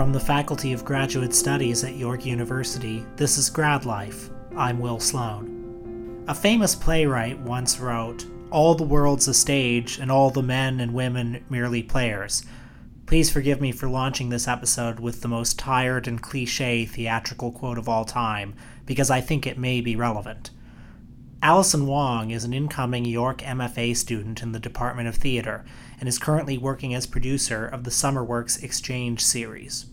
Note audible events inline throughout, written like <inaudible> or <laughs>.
From the Faculty of Graduate Studies at York University, this is Grad Life. I'm Will Sloan. A famous playwright once wrote, All the world's a stage, and all the men and women merely players. Please forgive me for launching this episode with the most tired and cliche theatrical quote of all time, because I think it may be relevant. Alison Wong is an incoming York MFA student in the Department of Theater and is currently working as producer of the Summerworks Exchange series.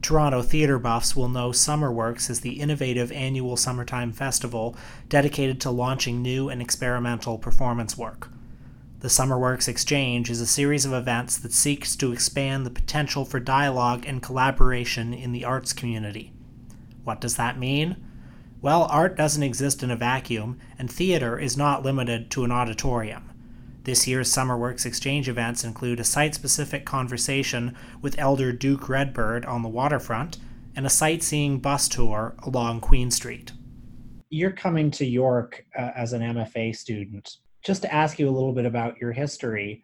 Toronto theater buffs will know Summerworks as the innovative annual summertime festival dedicated to launching new and experimental performance work. The Summerworks Exchange is a series of events that seeks to expand the potential for dialogue and collaboration in the arts community. What does that mean? Well, art doesn't exist in a vacuum, and theater is not limited to an auditorium. This year's Summerworks Exchange events include a site specific conversation with Elder Duke Redbird on the waterfront and a sightseeing bus tour along Queen Street. You're coming to York uh, as an MFA student. Just to ask you a little bit about your history,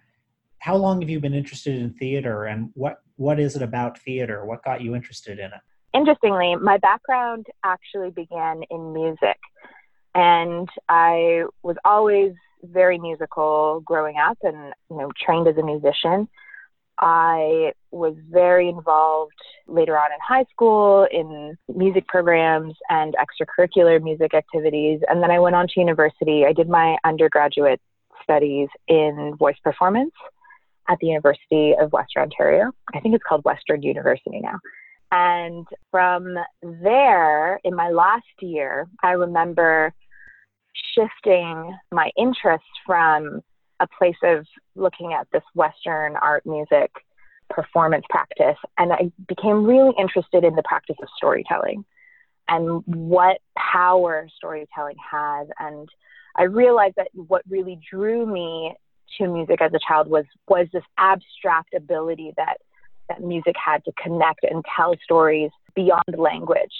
how long have you been interested in theater and what, what is it about theater? What got you interested in it? interestingly, my background actually began in music. And I was always very musical growing up and, you know, trained as a musician. I was very involved later on in high school in music programs and extracurricular music activities. And then I went on to university. I did my undergraduate studies in voice performance at the University of Western Ontario. I think it's called Western University now. And from there, in my last year, I remember shifting my interest from a place of looking at this Western art music performance practice. And I became really interested in the practice of storytelling and what power storytelling has. And I realized that what really drew me to music as a child was was this abstract ability that that music had to connect and tell stories beyond language.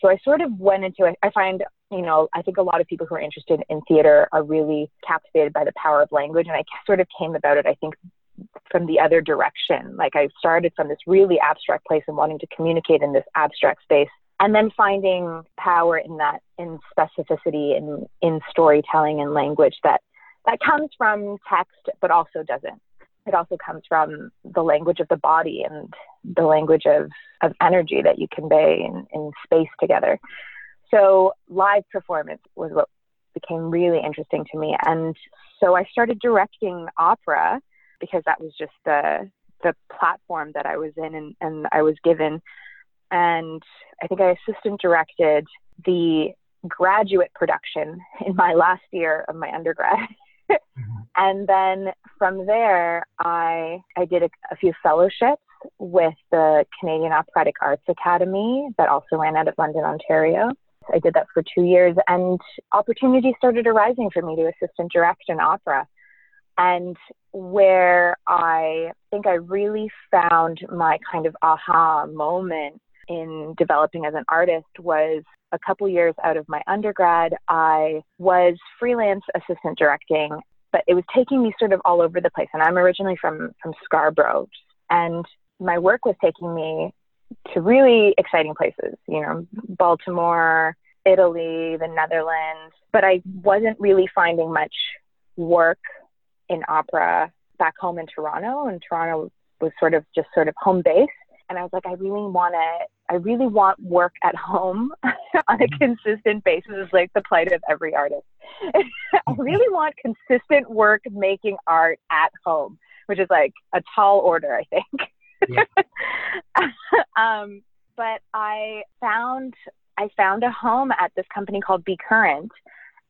So I sort of went into. I find, you know, I think a lot of people who are interested in theater are really captivated by the power of language. And I sort of came about it, I think, from the other direction. Like I started from this really abstract place and wanting to communicate in this abstract space. And then finding power in that, in specificity, in, in storytelling and language that, that comes from text, but also doesn't it also comes from the language of the body and the language of, of energy that you convey in, in space together. So live performance was what became really interesting to me. And so I started directing opera because that was just the the platform that I was in and, and I was given. And I think I assistant directed the graduate production <laughs> in my last year of my undergrad. <laughs> mm-hmm. And then from there, I I did a, a few fellowships with the Canadian Operatic Arts Academy that also ran out of London, Ontario. I did that for two years, and opportunities started arising for me to assistant direct an opera. And where I think I really found my kind of aha moment in developing as an artist was a couple years out of my undergrad, I was freelance assistant directing, but it was taking me sort of all over the place. And I'm originally from, from Scarborough, and my work was taking me to really exciting places, you know, Baltimore, Italy, the Netherlands, but I wasn't really finding much work in opera back home in Toronto. And Toronto was sort of just sort of home base. And I was like, I really want to I really want work at home <laughs> on a mm-hmm. consistent basis is like the plight of every artist. <laughs> I really want consistent work making art at home, which is like a tall order, I think. Yeah. <laughs> um, but I found I found a home at this company called Be Current.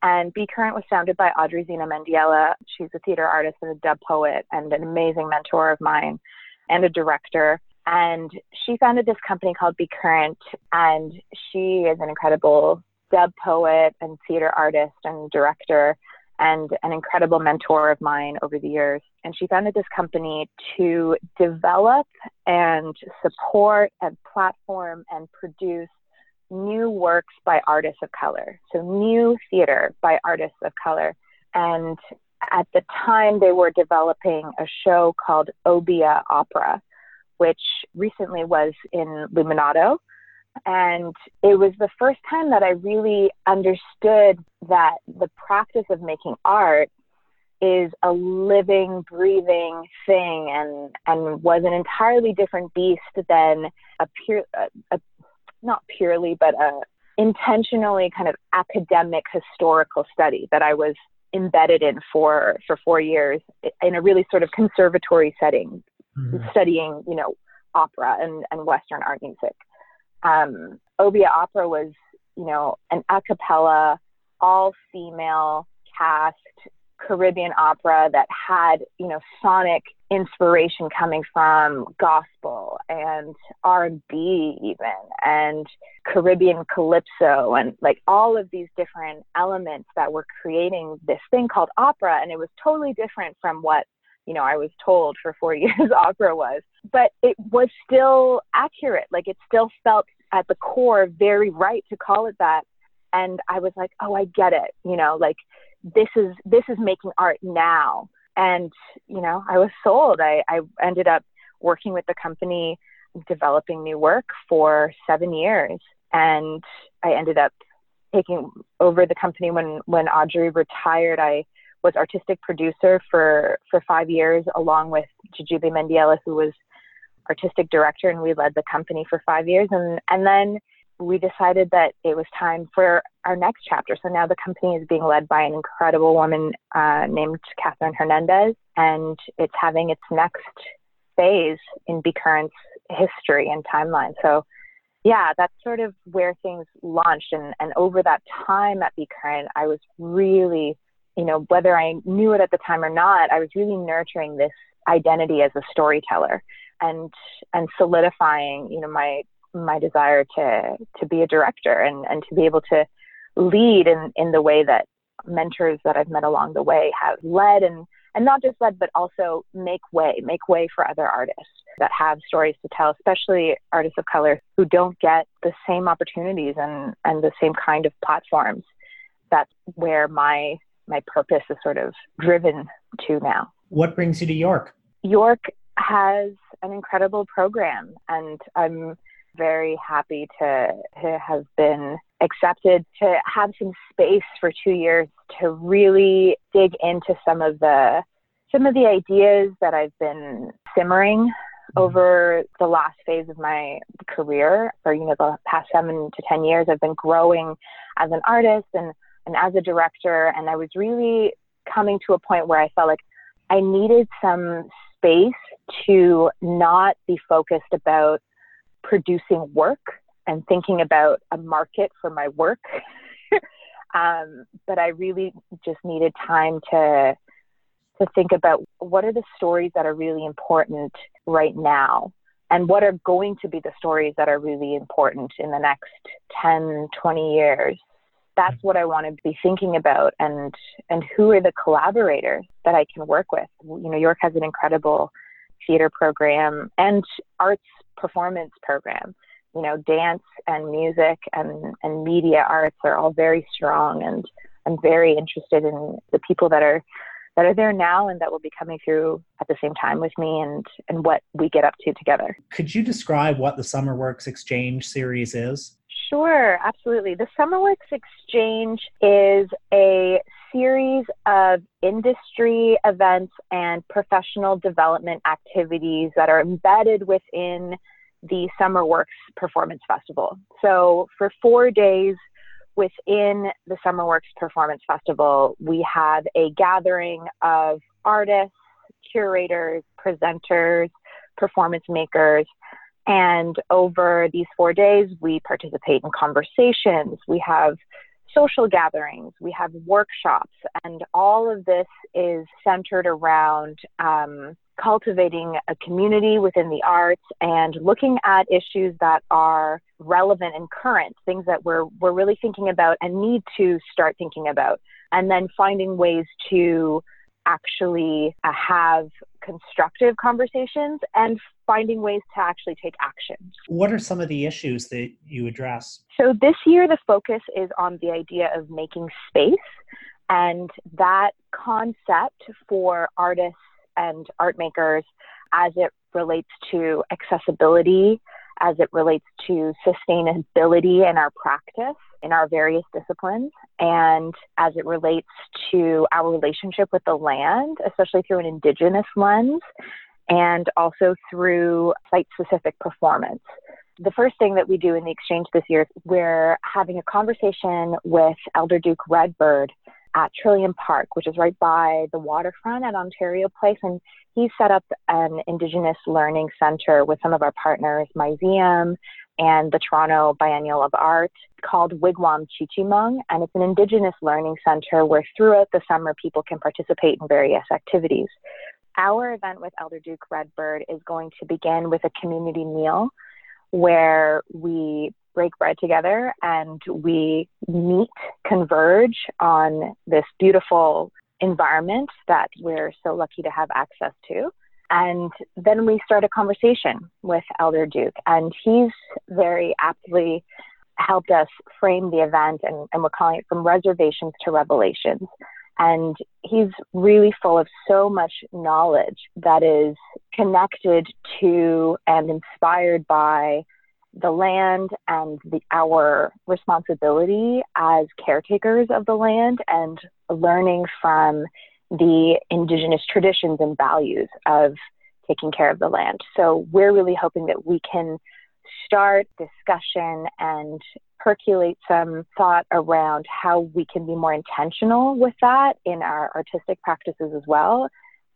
And Be Current was founded by ahdri zhina mandiela. She's a theater artist and a dub poet and an amazing mentor of mine and a director. And she founded this company called Be Current, and she is an incredible dub poet and theater artist and director and an incredible mentor of mine over the years. And she founded this company to develop and support and platform and produce new works by artists of color. So, new theater by artists of color. And at the time, they were developing a show called Obeah Opera, which recently was in Luminato. And it was the first time that I really understood that the practice of making art is a living, breathing thing and, and was an entirely different beast than a pure, a, a, not purely, but a intentionally kind of academic historical study that I was embedded in for, for four years in a really sort of conservatory setting, mm-hmm. studying, you know, opera and, and Western art music. Um, Obeah Opera was, you know, an a cappella, all female cast Caribbean opera that had, you know, sonic inspiration coming from gospel and R&B even and Caribbean calypso and like all of these different elements that were creating this thing called opera and it was totally different from what you know I was told for 4 <laughs> years opera was but it was still accurate. Like it still felt at the core very right to call it that. And I was like oh I get it you know like this is this is making art now. And you know i was sold. I, I ended up working with the company developing new work for seven years. And i ended up taking over the company when when ahdri retired. I was artistic producer for for five years along with Jajube Mandiela who was artistic director and we led the company for five years and and then we decided that it was time for our next chapter. So now the company is being led by an incredible woman uh, named Catherine Hernandez, and it's having its next phase in Be Current's history and timeline. So, yeah, that's sort of where things launched. And, and over that time at Be Current, I was really, you know, whether I knew it at the time or not, I was really nurturing this identity as a storyteller and and solidifying, you know, my my desire to to be a director and and to be able to lead in in the way that mentors that I've met along the way have led and and not just led but also make way make way for other artists that have stories to tell especially artists of color who don't get the same opportunities and and the same kind of platforms. That's where my my purpose is sort of driven to now. What brings you to york? York has an incredible program and i'm very happy to, to have been accepted to have some space for two years to really dig into some of the some of the ideas that I've been simmering mm-hmm. over the last phase of my career. For you know the past seven to ten years I've been growing as an artist and and as a director and I was really coming to a point where I felt like I needed some space to not be focused about producing work and thinking about a market for my work. <laughs> um, but I really just needed time to to think about what are the stories that are really important right now and what are going to be the stories that are really important in the next 10 20 years that's what i want to be thinking about and and who are the collaborators that i can work with you know york has an incredible theater program and arts performance program. You know, dance and music and, and media arts are all very strong, and I'm very interested in the people that are that are there now and that will be coming through at the same time with me and and what we get up to together. Could you describe what the SummerWorks Exchange series is? Sure, absolutely. The SummerWorks Exchange is a series of industry events and professional development activities that are embedded within the SummerWorks Performance Festival. So for four days within the SummerWorks Performance Festival, we have a gathering of artists, curators, presenters, performance makers. And over these four days, we participate in conversations. We have social gatherings, we have workshops, and all of this is centered around um, cultivating a community within the arts and looking at issues that are relevant and current, things that we're, we're really thinking about and need to start thinking about, and then finding ways to actually uh, have constructive conversations and finding ways to actually take action. What are some of the issues that you address? So, this year the focus is on the idea of making space, and that concept for artists and art makers as it relates to accessibility, as it relates to sustainability in our practice in our various disciplines, and as it relates to our relationship with the land, especially through an Indigenous lens, and also through site specific performance. The first thing that we do in the exchange this year is we're having a conversation with Elder Duke Redbird at Trillium Park, which is right by the waterfront at Ontario Place. And he set up an Indigenous Learning Center with some of our partners, Museum and the Toronto Biennial of Art, called Wigwam Chi-Chemung. And it's an Indigenous Learning Center where throughout the summer people can participate in various activities. Our event with Elder Duke Redbird is going to begin with a community meal where we break bread together and we meet, converge on this beautiful environment that we're so lucky to have access to. And then we start a conversation with Elder Duke, and he's very aptly helped us frame the event, and, and we're calling it From Reservations to Revelations. And he's really full of so much knowledge that is connected to and inspired by the land and the, our responsibility as caretakers of the land and learning from the indigenous traditions and values of taking care of the land. So we're really hoping that we can start discussion and percolate some thought around how we can be more intentional with that in our artistic practices as well.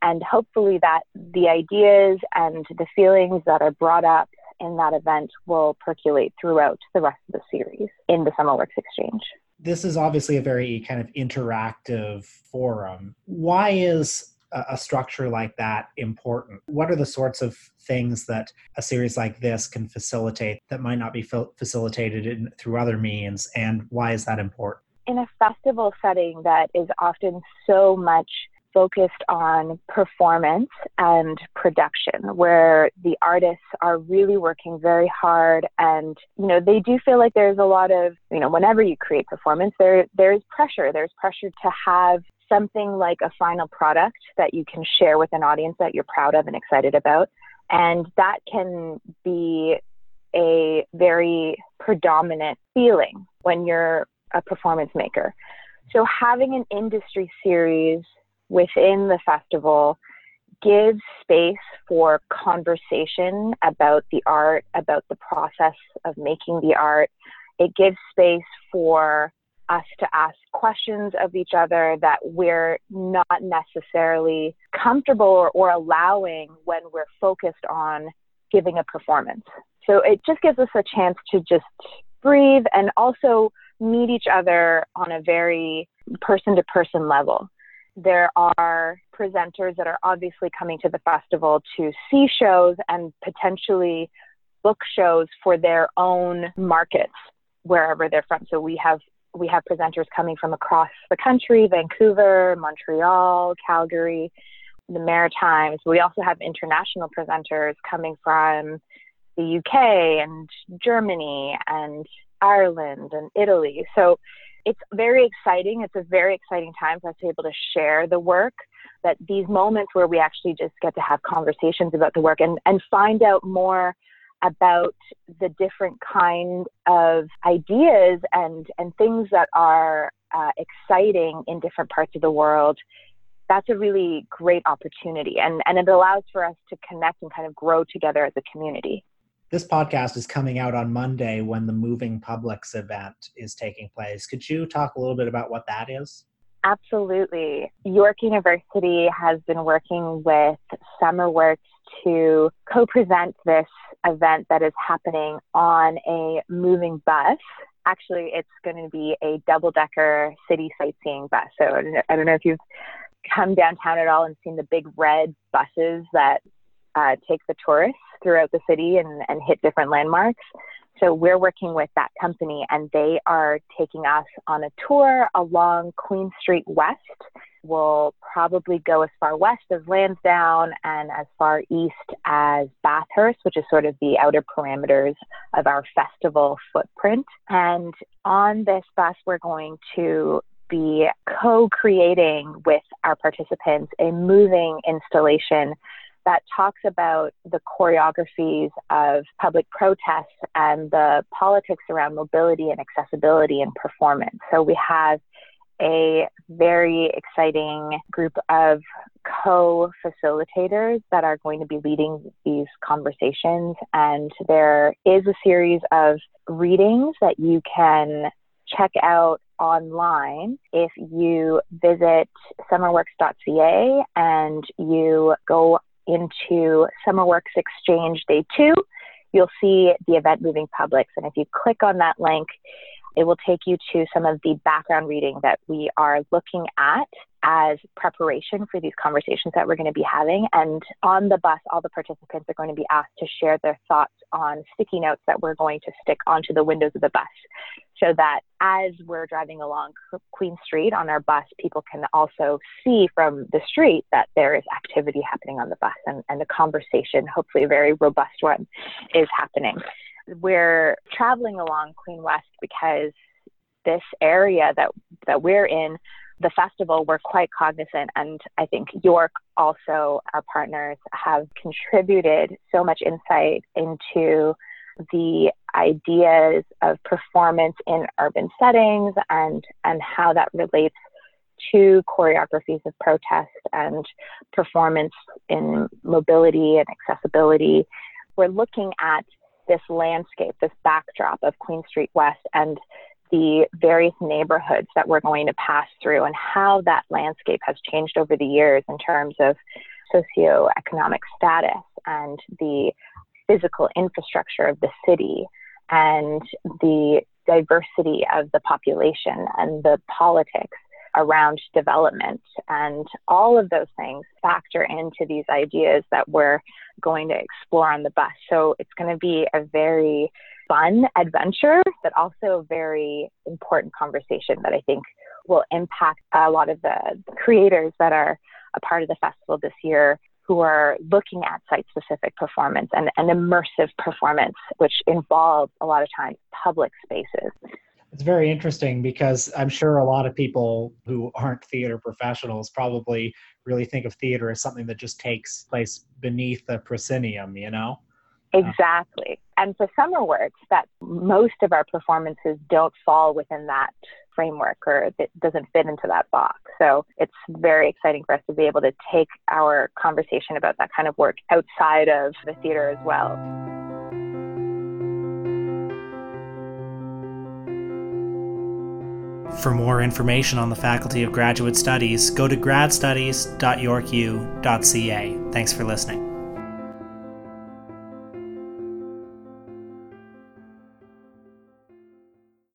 And hopefully that the ideas and the feelings that are brought up in that event will percolate throughout the rest of the series in the SummerWorks Exchange. This is obviously a very kind of interactive forum. Why is a structure like that important? What are the sorts of things that a series like this can facilitate that might not be facilitated in, through other means, and why is that important? In a festival setting that is often so much focused on performance and production where the artists are really working very hard. And you know they do feel like there's a lot of you know whenever you create performance there there's pressure. There's pressure to have something like a final product that you can share with an audience that you're proud of and excited about. And that can be a very predominant feeling when you're a performance maker. So having an industry series within the festival gives space for conversation about the art, about the process of making the art. It gives space for us to ask questions of each other that we're not necessarily comfortable or, or allowing when we're focused on giving a performance. So it just gives us a chance to just breathe and also meet each other on a very person to person level. There are presenters that are obviously coming to the festival to see shows and potentially book shows for their own markets wherever they're from. So we have we have presenters coming from across the country, Vancouver, Montreal, Calgary, the Maritimes. We also have international presenters coming from the UK and Germany and Ireland and Italy. So it's very exciting. It's a very exciting time for us to be able to share the work. That these moments where we actually just get to have conversations about the work and, and find out more about the different kind of ideas and, and things that are uh, exciting in different parts of the world, that's a really great opportunity. And, and it allows for us to connect and kind of grow together as a community. This podcast is coming out on Monday when the Moving Publics event is taking place. Could you talk a little bit about what that is? Absolutely. York University has been working with SummerWorks to co present this event that is happening on a moving bus. Actually, it's going to be a double decker city sightseeing bus. So I don't know if you've come downtown at all and seen the big red buses that uh, take the tourists throughout the city and, and hit different landmarks. So we're working with that company and they are taking us on a tour along Queen Street West. We'll probably go as far west as Lansdowne and as far east as Bathurst, which is sort of the outer parameters of our festival footprint. And on this bus, we're going to be co creating with our participants a moving installation that talks about the choreographies of public protests and the politics around mobility and accessibility and performance. So we have a very exciting group of co facilitators that are going to be leading these conversations. And there is a series of readings that you can check out online if you visit summerworks.ca and you go into Summerworks Exchange Day 2, you'll see the event moving publics. And if you click on that link, it will take you to some of the background reading that we are looking at as preparation for these conversations that we're going to be having. And on the bus, all the participants are going to be asked to share their thoughts on sticky notes that we're going to stick onto the windows of the bus so that as we're driving along Queen Street on our bus, people can also see from the street that there is activity happening on the bus and, and a conversation, hopefully a very robust one, is happening. We're traveling along Queen West because this area that that we're in, the festival, we're quite cognizant, and I think York also, our partners, have contributed so much insight into the ideas of performance in urban settings and and how that relates to choreographies of protest and performance in mobility and accessibility. We're looking at this landscape, this backdrop of Queen Street West and the various neighborhoods that we're going to pass through and how that landscape has changed over the years in terms of socioeconomic status and the physical infrastructure of the city and the diversity of the population and the politics around development. And all of those things factor into these ideas that we're going to explore on the bus. So it's going to be a very fun adventure, but also a very important conversation that I think will impact a lot of the creators that are a part of the festival this year who are looking at site specific performance and, and immersive performance, which involves a lot of times public spaces. It's very interesting because I'm sure a lot of people who aren't theater professionals probably really think of theater as something that just takes place beneath the proscenium, you know? Exactly. And for Summerworks, that most of our performances don't fall within that framework or it doesn't fit into that box. So it's very exciting for us to be able to take our conversation about that kind of work outside of the theater as well. For more information on the Faculty of Graduate Studies, go to gradstudies.yorku.ca. Thanks for listening.